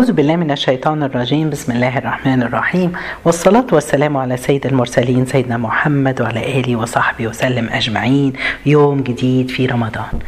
أعوذ بالله من الشيطان الرجيم بسم الله الرحمن الرحيم والصلاة والسلام على سيد المرسلين سيدنا محمد وعلى آله وصحبه وسلم أجمعين يوم جديد في رمضان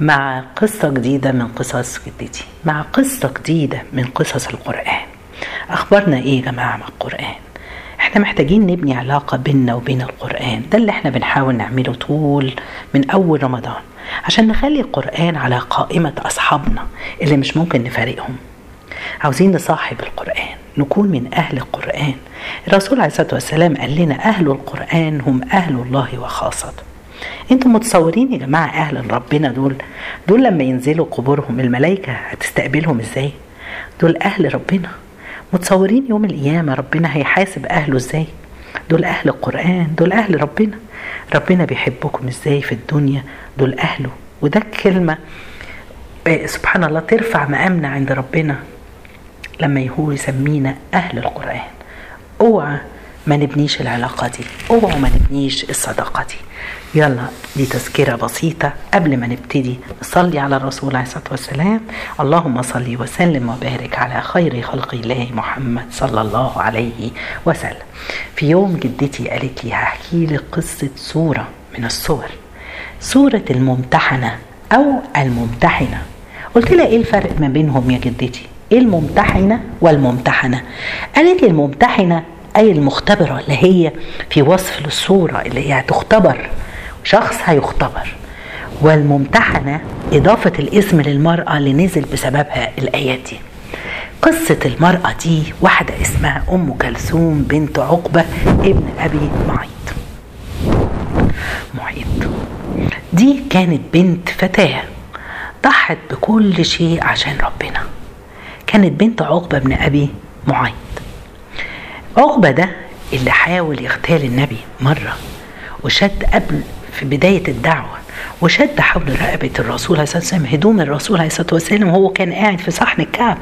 مع قصة جديدة من قصص جدتي مع قصة جديدة من قصص القرآن أخبرنا إيه يا جماعة مع القرآن احنا محتاجين نبني علاقة بيننا وبين القرآن ده اللي احنا بنحاول نعمله طول من أول رمضان عشان نخلي القرآن على قائمة أصحابنا اللي مش ممكن نفارقهم عاوزين نصاحب القرآن نكون من أهل القرآن الرسول عليه الصلاة والسلام قال لنا أهل القرآن هم أهل الله وخاصته انتم متصورين يا جماعة أهل ربنا دول دول لما ينزلوا قبورهم الملائكة هتستقبلهم ازاي دول أهل ربنا متصورين يوم القيامة ربنا هيحاسب أهله ازاي دول أهل القرآن دول أهل ربنا ربنا بيحبكم ازاي في الدنيا دول أهله وده الكلمة آه، سبحان الله ترفع مقامنا عند ربنا لما هو يسمينا أهل القرآن اوعى ما نبنيش العلاقة دي اوعى ما نبنيش الصداقة دي يلا دي تذكرة بسيطة قبل ما نبتدي نصلي على الرسول عليه الصلاة والسلام اللهم صل وسلم وبارك على خير خلق الله محمد صلى الله عليه وسلم في يوم جدتي قالت لي هحكي لك قصة سورة من الصور سورة الممتحنة أو الممتحنة قلت لها إيه الفرق ما بينهم يا جدتي الممتحنة والممتحنة قالت لي الممتحنة أي المختبرة اللي هي في وصف للصورة اللي هي هتختبر شخص هيختبر والممتحنة إضافة الاسم للمرأة اللي نزل بسببها الآيات دي قصة المرأة دي واحدة اسمها أم كلثوم بنت عقبة ابن أبي معيط معيط دي كانت بنت فتاة ضحت بكل شيء عشان ربنا كانت بنت عقبة بن أبي معيط عقبة ده اللي حاول يغتال النبي مرة وشد قبل في بداية الدعوة وشد حول رقبة الرسول عليه الصلاة والسلام هدوم الرسول عليه الصلاة والسلام وهو كان قاعد في صحن الكعب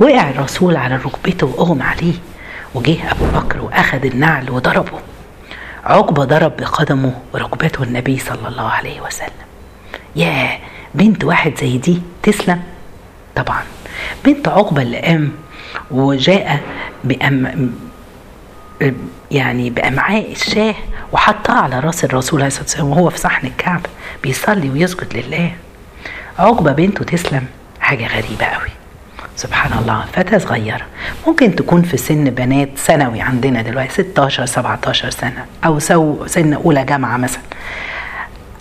وقع الرسول على ركبته وأغمى عليه وجه أبو بكر وأخذ النعل وضربه عقبة ضرب بقدمه وركبته النبي صلى الله عليه وسلم ياه بنت واحد زي دي تسلم طبعا بنت عقبة اللي قام وجاء بأم يعني بأمعاء الشاه وحطها على راس الرسول عليه الصلاة والسلام وهو في صحن الكعبة بيصلي ويسجد لله عقبة بنته تسلم حاجة غريبة قوي سبحان الله فتاة صغيرة ممكن تكون في سن بنات ثانوي عندنا دلوقتي 16 17 سنة أو سو سن أولى جامعة مثلا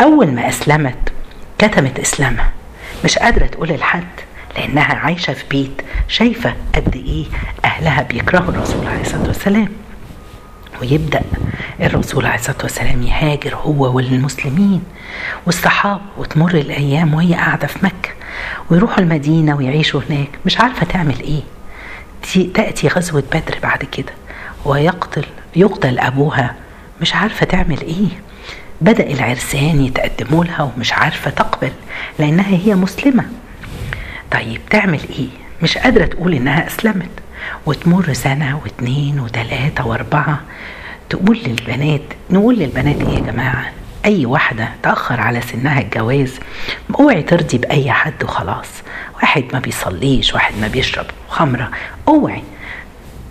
أول ما أسلمت كتمت إسلامها مش قادرة تقول لحد لأنها عايشة في بيت شايفة قد إيه أهلها بيكرهوا الرسول عليه الصلاة والسلام ويبدأ الرسول عليه الصلاة والسلام يهاجر هو والمسلمين والصحابة وتمر الأيام وهي قاعدة في مكة ويروحوا المدينة ويعيشوا هناك مش عارفة تعمل إيه تأتي غزوة بدر بعد كده ويقتل يقتل أبوها مش عارفة تعمل إيه بدأ العرسان يتقدموا لها ومش عارفة تقبل لأنها هي مسلمة طيب تعمل ايه مش قادرة تقول انها اسلمت وتمر سنة واتنين وتلاتة واربعة تقول للبنات نقول للبنات ايه يا جماعة اي واحدة تأخر على سنها الجواز اوعي ترضي باي حد وخلاص واحد ما بيصليش واحد ما بيشرب خمرة اوعي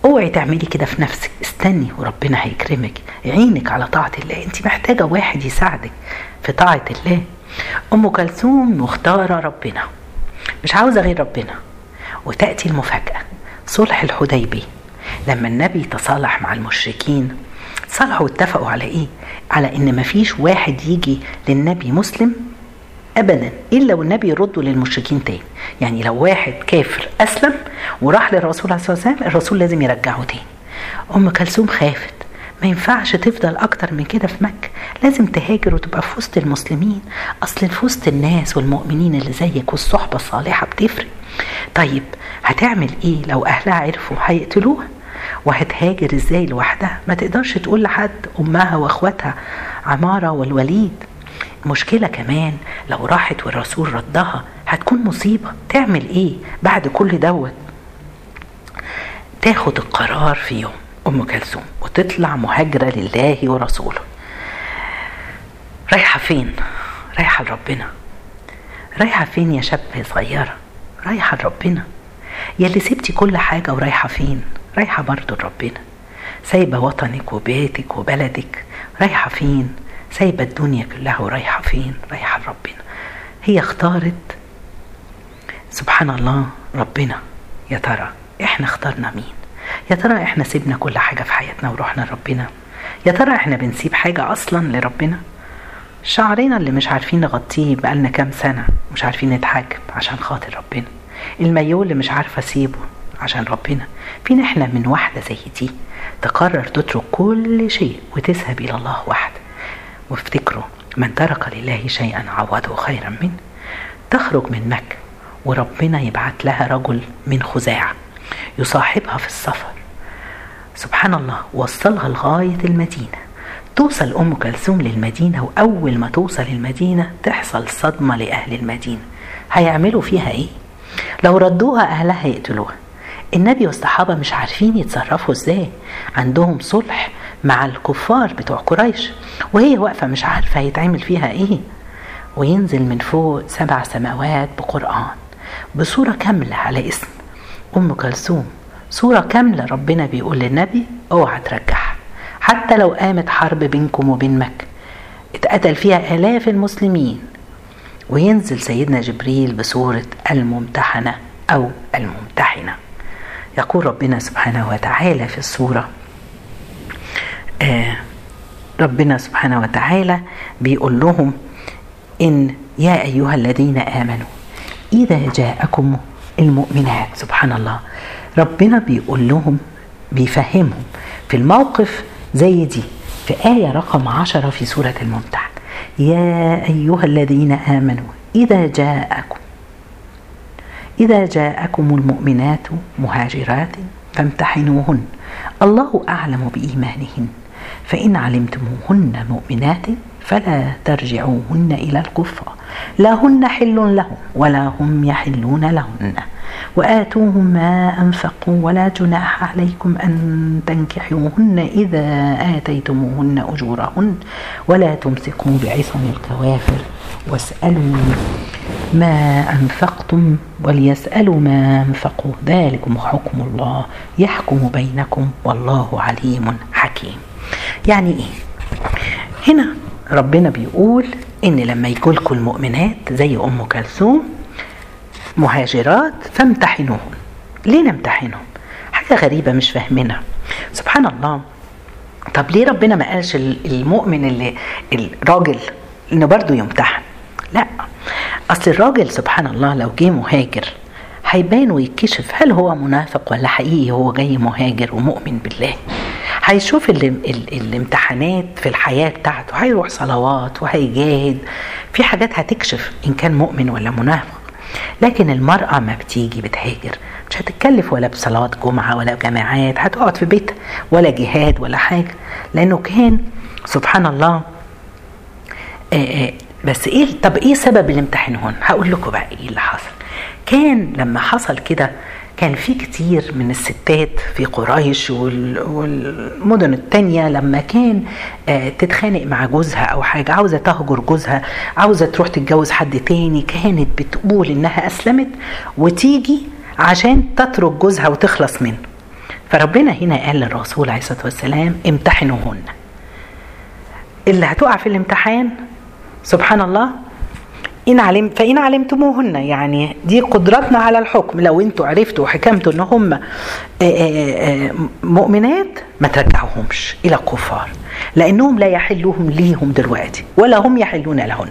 اوعي تعملي كده في نفسك استني وربنا هيكرمك يعينك على طاعة الله انت محتاجة واحد يساعدك في طاعة الله ام كلثوم مختارة ربنا مش عاوزة غير ربنا وتأتي المفاجأة صلح الحديبي لما النبي تصالح مع المشركين صالحوا واتفقوا على ايه؟ على ان مفيش واحد يجي للنبي مسلم ابدا الا والنبي يرده للمشركين تاني يعني لو واحد كافر اسلم وراح للرسول عليه الصلاه والسلام الرسول لازم يرجعه تاني ام كلثوم خافت ما ينفعش تفضل اكتر من كده في مكه لازم تهاجر وتبقى في وسط المسلمين اصل في وسط الناس والمؤمنين اللي زيك والصحبه الصالحه بتفرق طيب هتعمل ايه لو اهلها عرفوا هيقتلوها وهتهاجر ازاي لوحدها ما تقدرش تقول لحد امها واخواتها عماره والوليد مشكلة كمان لو راحت والرسول ردها هتكون مصيبة تعمل ايه بعد كل دوت تاخد القرار في يوم ام كلثوم وتطلع مهاجره لله ورسوله رايحه فين رايحه لربنا رايحه فين يا شاب صغيره رايحه لربنا يا اللي سبتي كل حاجه ورايحه فين رايحه برضه لربنا سايبه وطنك وبيتك وبلدك رايحه فين سايبه الدنيا كلها ورايحه فين رايحه لربنا هي اختارت سبحان الله ربنا يا ترى احنا اخترنا مين يا ترى احنا سيبنا كل حاجه في حياتنا ورحنا لربنا يا ترى احنا بنسيب حاجه اصلا لربنا شعرنا اللي مش عارفين نغطيه بقالنا كام سنه مش عارفين نتحجب عشان خاطر ربنا المايو اللي مش عارفه اسيبه عشان ربنا فين احنا من واحده زي دي تقرر تترك كل شيء وتذهب الى الله وحده وافتكروا من ترك لله شيئا عوضه خيرا منه تخرج من مكه وربنا يبعت لها رجل من خزاعه يصاحبها في السفر سبحان الله وصلها لغاية المدينة توصل أم كلثوم للمدينة وأول ما توصل المدينة تحصل صدمة لأهل المدينة هيعملوا فيها إيه؟ لو ردوها أهلها يقتلوها النبي والصحابة مش عارفين يتصرفوا إزاي عندهم صلح مع الكفار بتوع قريش وهي واقفة مش عارفة هيتعمل فيها إيه وينزل من فوق سبع سماوات بقرآن بصورة كاملة على اسم ام كلثوم صورة كاملة ربنا بيقول للنبي اوعى ترجعها حتى لو قامت حرب بينكم وبين مكة اتقتل فيها آلاف المسلمين وينزل سيدنا جبريل بصورة الممتحنة أو الممتحنة يقول ربنا سبحانه وتعالى في الصورة آه ربنا سبحانه وتعالى بيقول لهم إن يا أيها الذين آمنوا إذا جاءكم المؤمنات سبحان الله ربنا بيقول لهم بيفهمهم في الموقف زي دي في آية رقم عشرة في سورة الممتحن يا أيها الذين آمنوا إذا جاءكم إذا جاءكم المؤمنات مهاجرات فامتحنوهن الله أعلم بإيمانهن فإن علمتموهن مؤمنات فلا ترجعوهن إلى الكفر لا هن حل لهم ولا هم يحلون لهن وآتوهم ما أنفقوا ولا جناح عليكم أن تنكحوهن إذا آتيتموهن أجورهن ولا تمسكوا بعصم الكوافر واسألوا ما أنفقتم وليسألوا ما أنفقوا ذلكم حكم الله يحكم بينكم والله عليم حكيم يعني إيه هنا ربنا بيقول ان لما يجولكم المؤمنات زي ام كلثوم مهاجرات فامتحنوهم ليه نمتحنهم حاجه غريبه مش فاهمينها سبحان الله طب ليه ربنا ما قالش المؤمن اللي الراجل انه برضه يمتحن لا اصل الراجل سبحان الله لو جه مهاجر هيبان ويكشف هل هو منافق ولا حقيقي هو جاي مهاجر ومؤمن بالله هيشوف الامتحانات في الحياة بتاعته هيروح صلوات وهيجاهد في حاجات هتكشف إن كان مؤمن ولا منافق لكن المرأة ما بتيجي بتهاجر مش هتتكلف ولا بصلوات جمعة ولا جماعات هتقعد في بيتها ولا جهاد ولا حاجة لأنه كان سبحان الله بس ايه طب ايه سبب الامتحان هون هقول لكم بقى ايه اللي حصل كان لما حصل كده كان في كتير من الستات في قريش والمدن التانية لما كان آه، تتخانق مع جوزها أو حاجة عاوزة تهجر جوزها عاوزة تروح تتجوز حد تاني كانت بتقول إنها أسلمت وتيجي عشان تترك جوزها وتخلص منه فربنا هنا قال للرسول عليه الصلاة والسلام امتحنوهن اللي هتقع في الامتحان سبحان الله إن علم فإن علمتموهن يعني دي قدرتنا على الحكم لو أنتوا عرفتوا وحكمتوا إن هم آه، آه، آه، مؤمنات ما ترجعوهمش إلى الكفار لأنهم لا يحلهم ليهم دلوقتي ولا هم يحلون لهن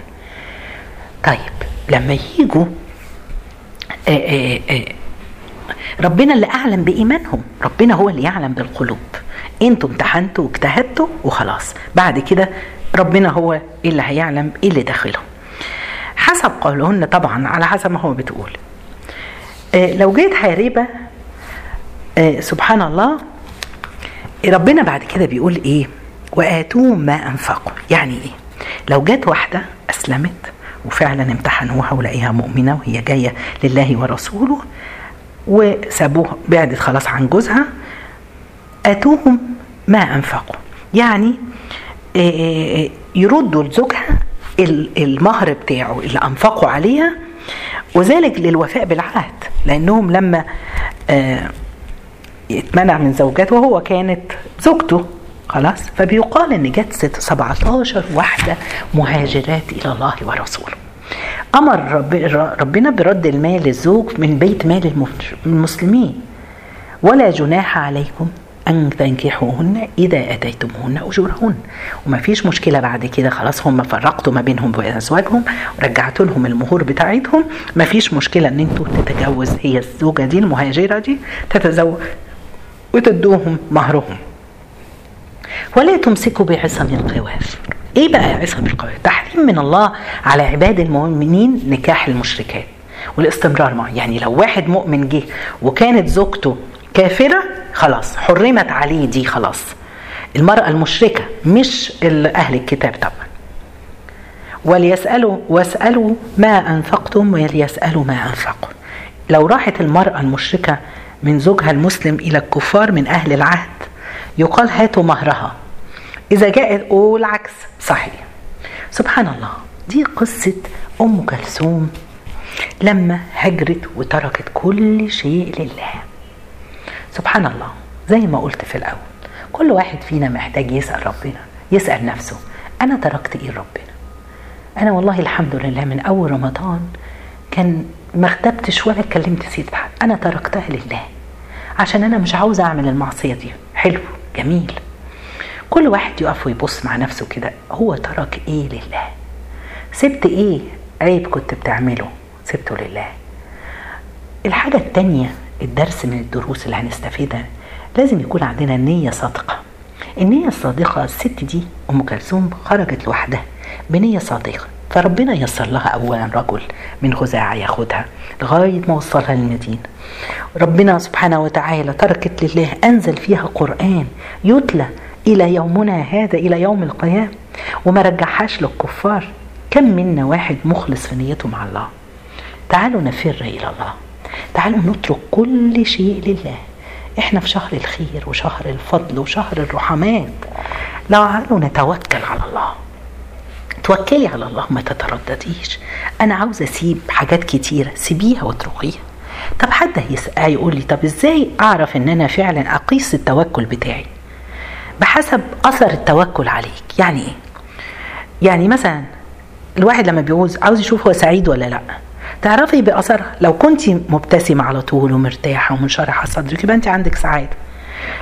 طيب لما يجوا ربنا اللي أعلم بإيمانهم ربنا هو اللي يعلم بالقلوب انتوا امتحنتوا واجتهدتوا وخلاص بعد كده ربنا هو اللي هيعلم ايه اللي داخلهم حسب قولهن طبعا على حسب ما هو بتقول آه، لو جيت حاربة آه، سبحان الله ربنا بعد كده بيقول ايه وآتوهم ما أنفقوا يعني ايه لو جت واحدة أسلمت وفعلا امتحنوها ولقيها مؤمنة وهي جاية لله ورسوله وسابوها بعدت خلاص عن جوزها آتوهم ما أنفقوا يعني آه، يردوا لزوجها المهر بتاعه اللي أنفقوا عليها وذلك للوفاء بالعهد لأنهم لما يتمنع آه، من زوجته وهو كانت زوجته خلاص فبيقال ان جت 17 واحده مهاجرات الى الله ورسوله امر ربنا برد المال للزوج من بيت مال المسلمين ولا جناح عليكم أن تنكحوهن إذا أتيتموهن أجورهن وما فيش مشكلة بعد كده خلاص هم فرقتوا ما بينهم وأزواجهم ورجعتوا لهم المهور بتاعتهم ما فيش مشكلة إن أنتوا تتجوز هي الزوجة دي المهاجرة دي تتزوج وتدوهم مهرهم ولا تمسكوا بعصم القوافر ايه بقى عصم القوافر تحريم من الله على عباد المؤمنين نكاح المشركات والاستمرار معه يعني لو واحد مؤمن جه وكانت زوجته كافرة خلاص حرمت عليه دي خلاص المرأة المشركة مش أهل الكتاب طبعا وليسألوا واسألوا ما أنفقتم وليسألوا ما أنفقوا لو راحت المرأة المشركة من زوجها المسلم إلى الكفار من أهل العهد يقال هاتوا مهرها إذا جاءت والعكس صحيح سبحان الله دي قصة أم كلثوم لما هجرت وتركت كل شيء لله سبحان الله زي ما قلت في الأول كل واحد فينا محتاج يسأل ربنا يسأل نفسه أنا تركت إيه ربنا أنا والله الحمد لله من أول رمضان كان ما اغتبتش ولا اتكلمت سيد حد أنا تركتها لله عشان أنا مش عاوزة أعمل المعصية دي حلو جميل كل واحد يقف ويبص مع نفسه كده هو ترك إيه لله سبت إيه عيب كنت بتعمله سبته لله الحاجة التانية الدرس من الدروس اللي هنستفيدها لازم يكون عندنا نية صادقة النية الصادقة الست دي أم كلثوم خرجت لوحدها بنية صادقة فربنا يسر لها أولا رجل من خزاعة ياخدها لغاية ما وصلها للمدينة ربنا سبحانه وتعالى تركت لله أنزل فيها قرآن يتلى إلى يومنا هذا إلى يوم القيامة وما رجعهاش للكفار كم منا واحد مخلص في نيته مع الله تعالوا نفر إلى الله تعالوا نترك كل شيء لله احنا في شهر الخير وشهر الفضل وشهر الرحمات لو تعالوا نتوكل على الله توكلي على الله ما تتردديش انا عاوزه اسيب حاجات كتيره سيبيها واتركيها طب حد هيقول لي طب ازاي اعرف ان انا فعلا اقيس التوكل بتاعي بحسب اثر التوكل عليك يعني ايه يعني مثلا الواحد لما بيعوز عاوز يشوف هو سعيد ولا لا تعرفي باثرها لو كنت مبتسمه على طول ومرتاحه ومنشرحه صدرك يبقى انت عندك سعاده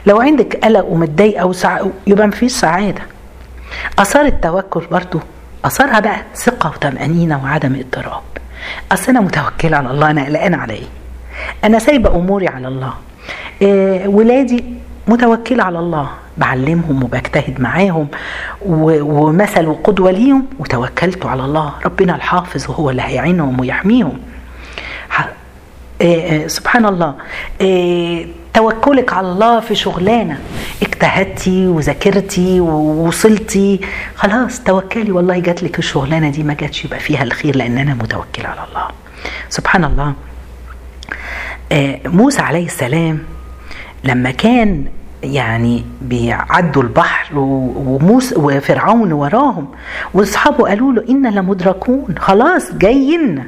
لو عندك قلق ومتضايقه وسع... يبقى مفيش سعاده اثار التوكل برضو اثارها بقى ثقه وطمانينه وعدم اضطراب اصل انا متوكله على الله انا قلقانه على ايه انا سايبه اموري على الله إيه ولادي متوكله على الله بعلمهم وبجتهد معاهم ومثل وقدوة ليهم وتوكلت على الله ربنا الحافظ وهو اللي هيعينهم ويحميهم إيه، إيه، سبحان الله إيه، توكلك على الله في شغلانة اجتهدتي وذاكرتي ووصلتي خلاص توكلي والله جات لك الشغلانة دي ما جاتش يبقى فيها الخير لأن أنا متوكل على الله سبحان الله موسى عليه السلام لما كان يعني بيعدوا البحر وموس وفرعون وراهم واصحابه قالوا له انا لمدركون خلاص جايين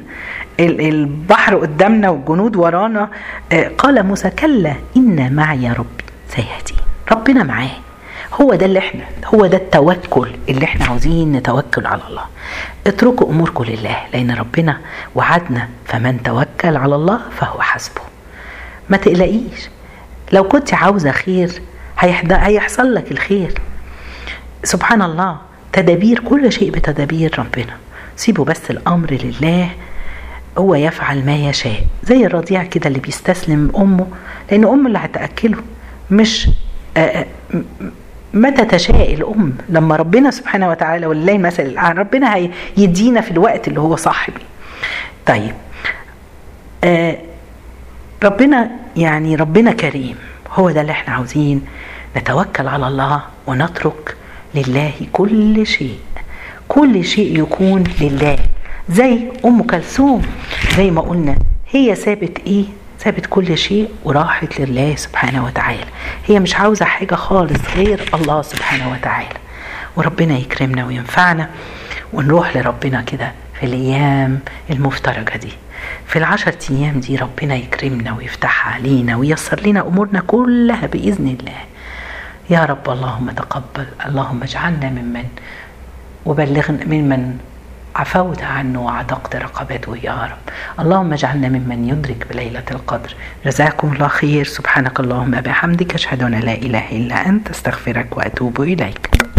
البحر قدامنا والجنود ورانا آه، قال موسى كلا ان معي ربي سيهدين ربنا معاه هو ده اللي احنا هو ده التوكل اللي احنا عاوزين نتوكل على الله اتركوا اموركم لله لان ربنا وعدنا فمن توكل على الله فهو حسبه ما تقلقيش لو كنت عاوزة خير هيحصل لك الخير سبحان الله تدابير كل شيء بتدابير ربنا سيبوا بس الأمر لله هو يفعل ما يشاء زي الرضيع كده اللي بيستسلم أمه لأن أمه اللي هتأكله مش متى تشاء الأم لما ربنا سبحانه وتعالى ولله المثل الأعلى آه، ربنا هيدينا في الوقت اللي هو صاحبي طيب ربنا يعني ربنا كريم هو ده اللي احنا عاوزين نتوكل على الله ونترك لله كل شيء كل شيء يكون لله زي ام كلثوم زي ما قلنا هي سابت ايه سابت كل شيء وراحت لله سبحانه وتعالى هي مش عاوزه حاجه خالص غير الله سبحانه وتعالى وربنا يكرمنا وينفعنا ونروح لربنا كده في الايام المفترجه دي في العشرة أيام دي ربنا يكرمنا ويفتح علينا وييسر لنا أمورنا كلها بإذن الله يا رب اللهم تقبل اللهم اجعلنا ممن وبلغنا ممن عفوت عنه وعتقت رقبته يا رب اللهم اجعلنا ممن يدرك بليلة القدر جزاكم الله خير سبحانك اللهم بحمدك أشهد أن لا إله إلا أنت أستغفرك وأتوب إليك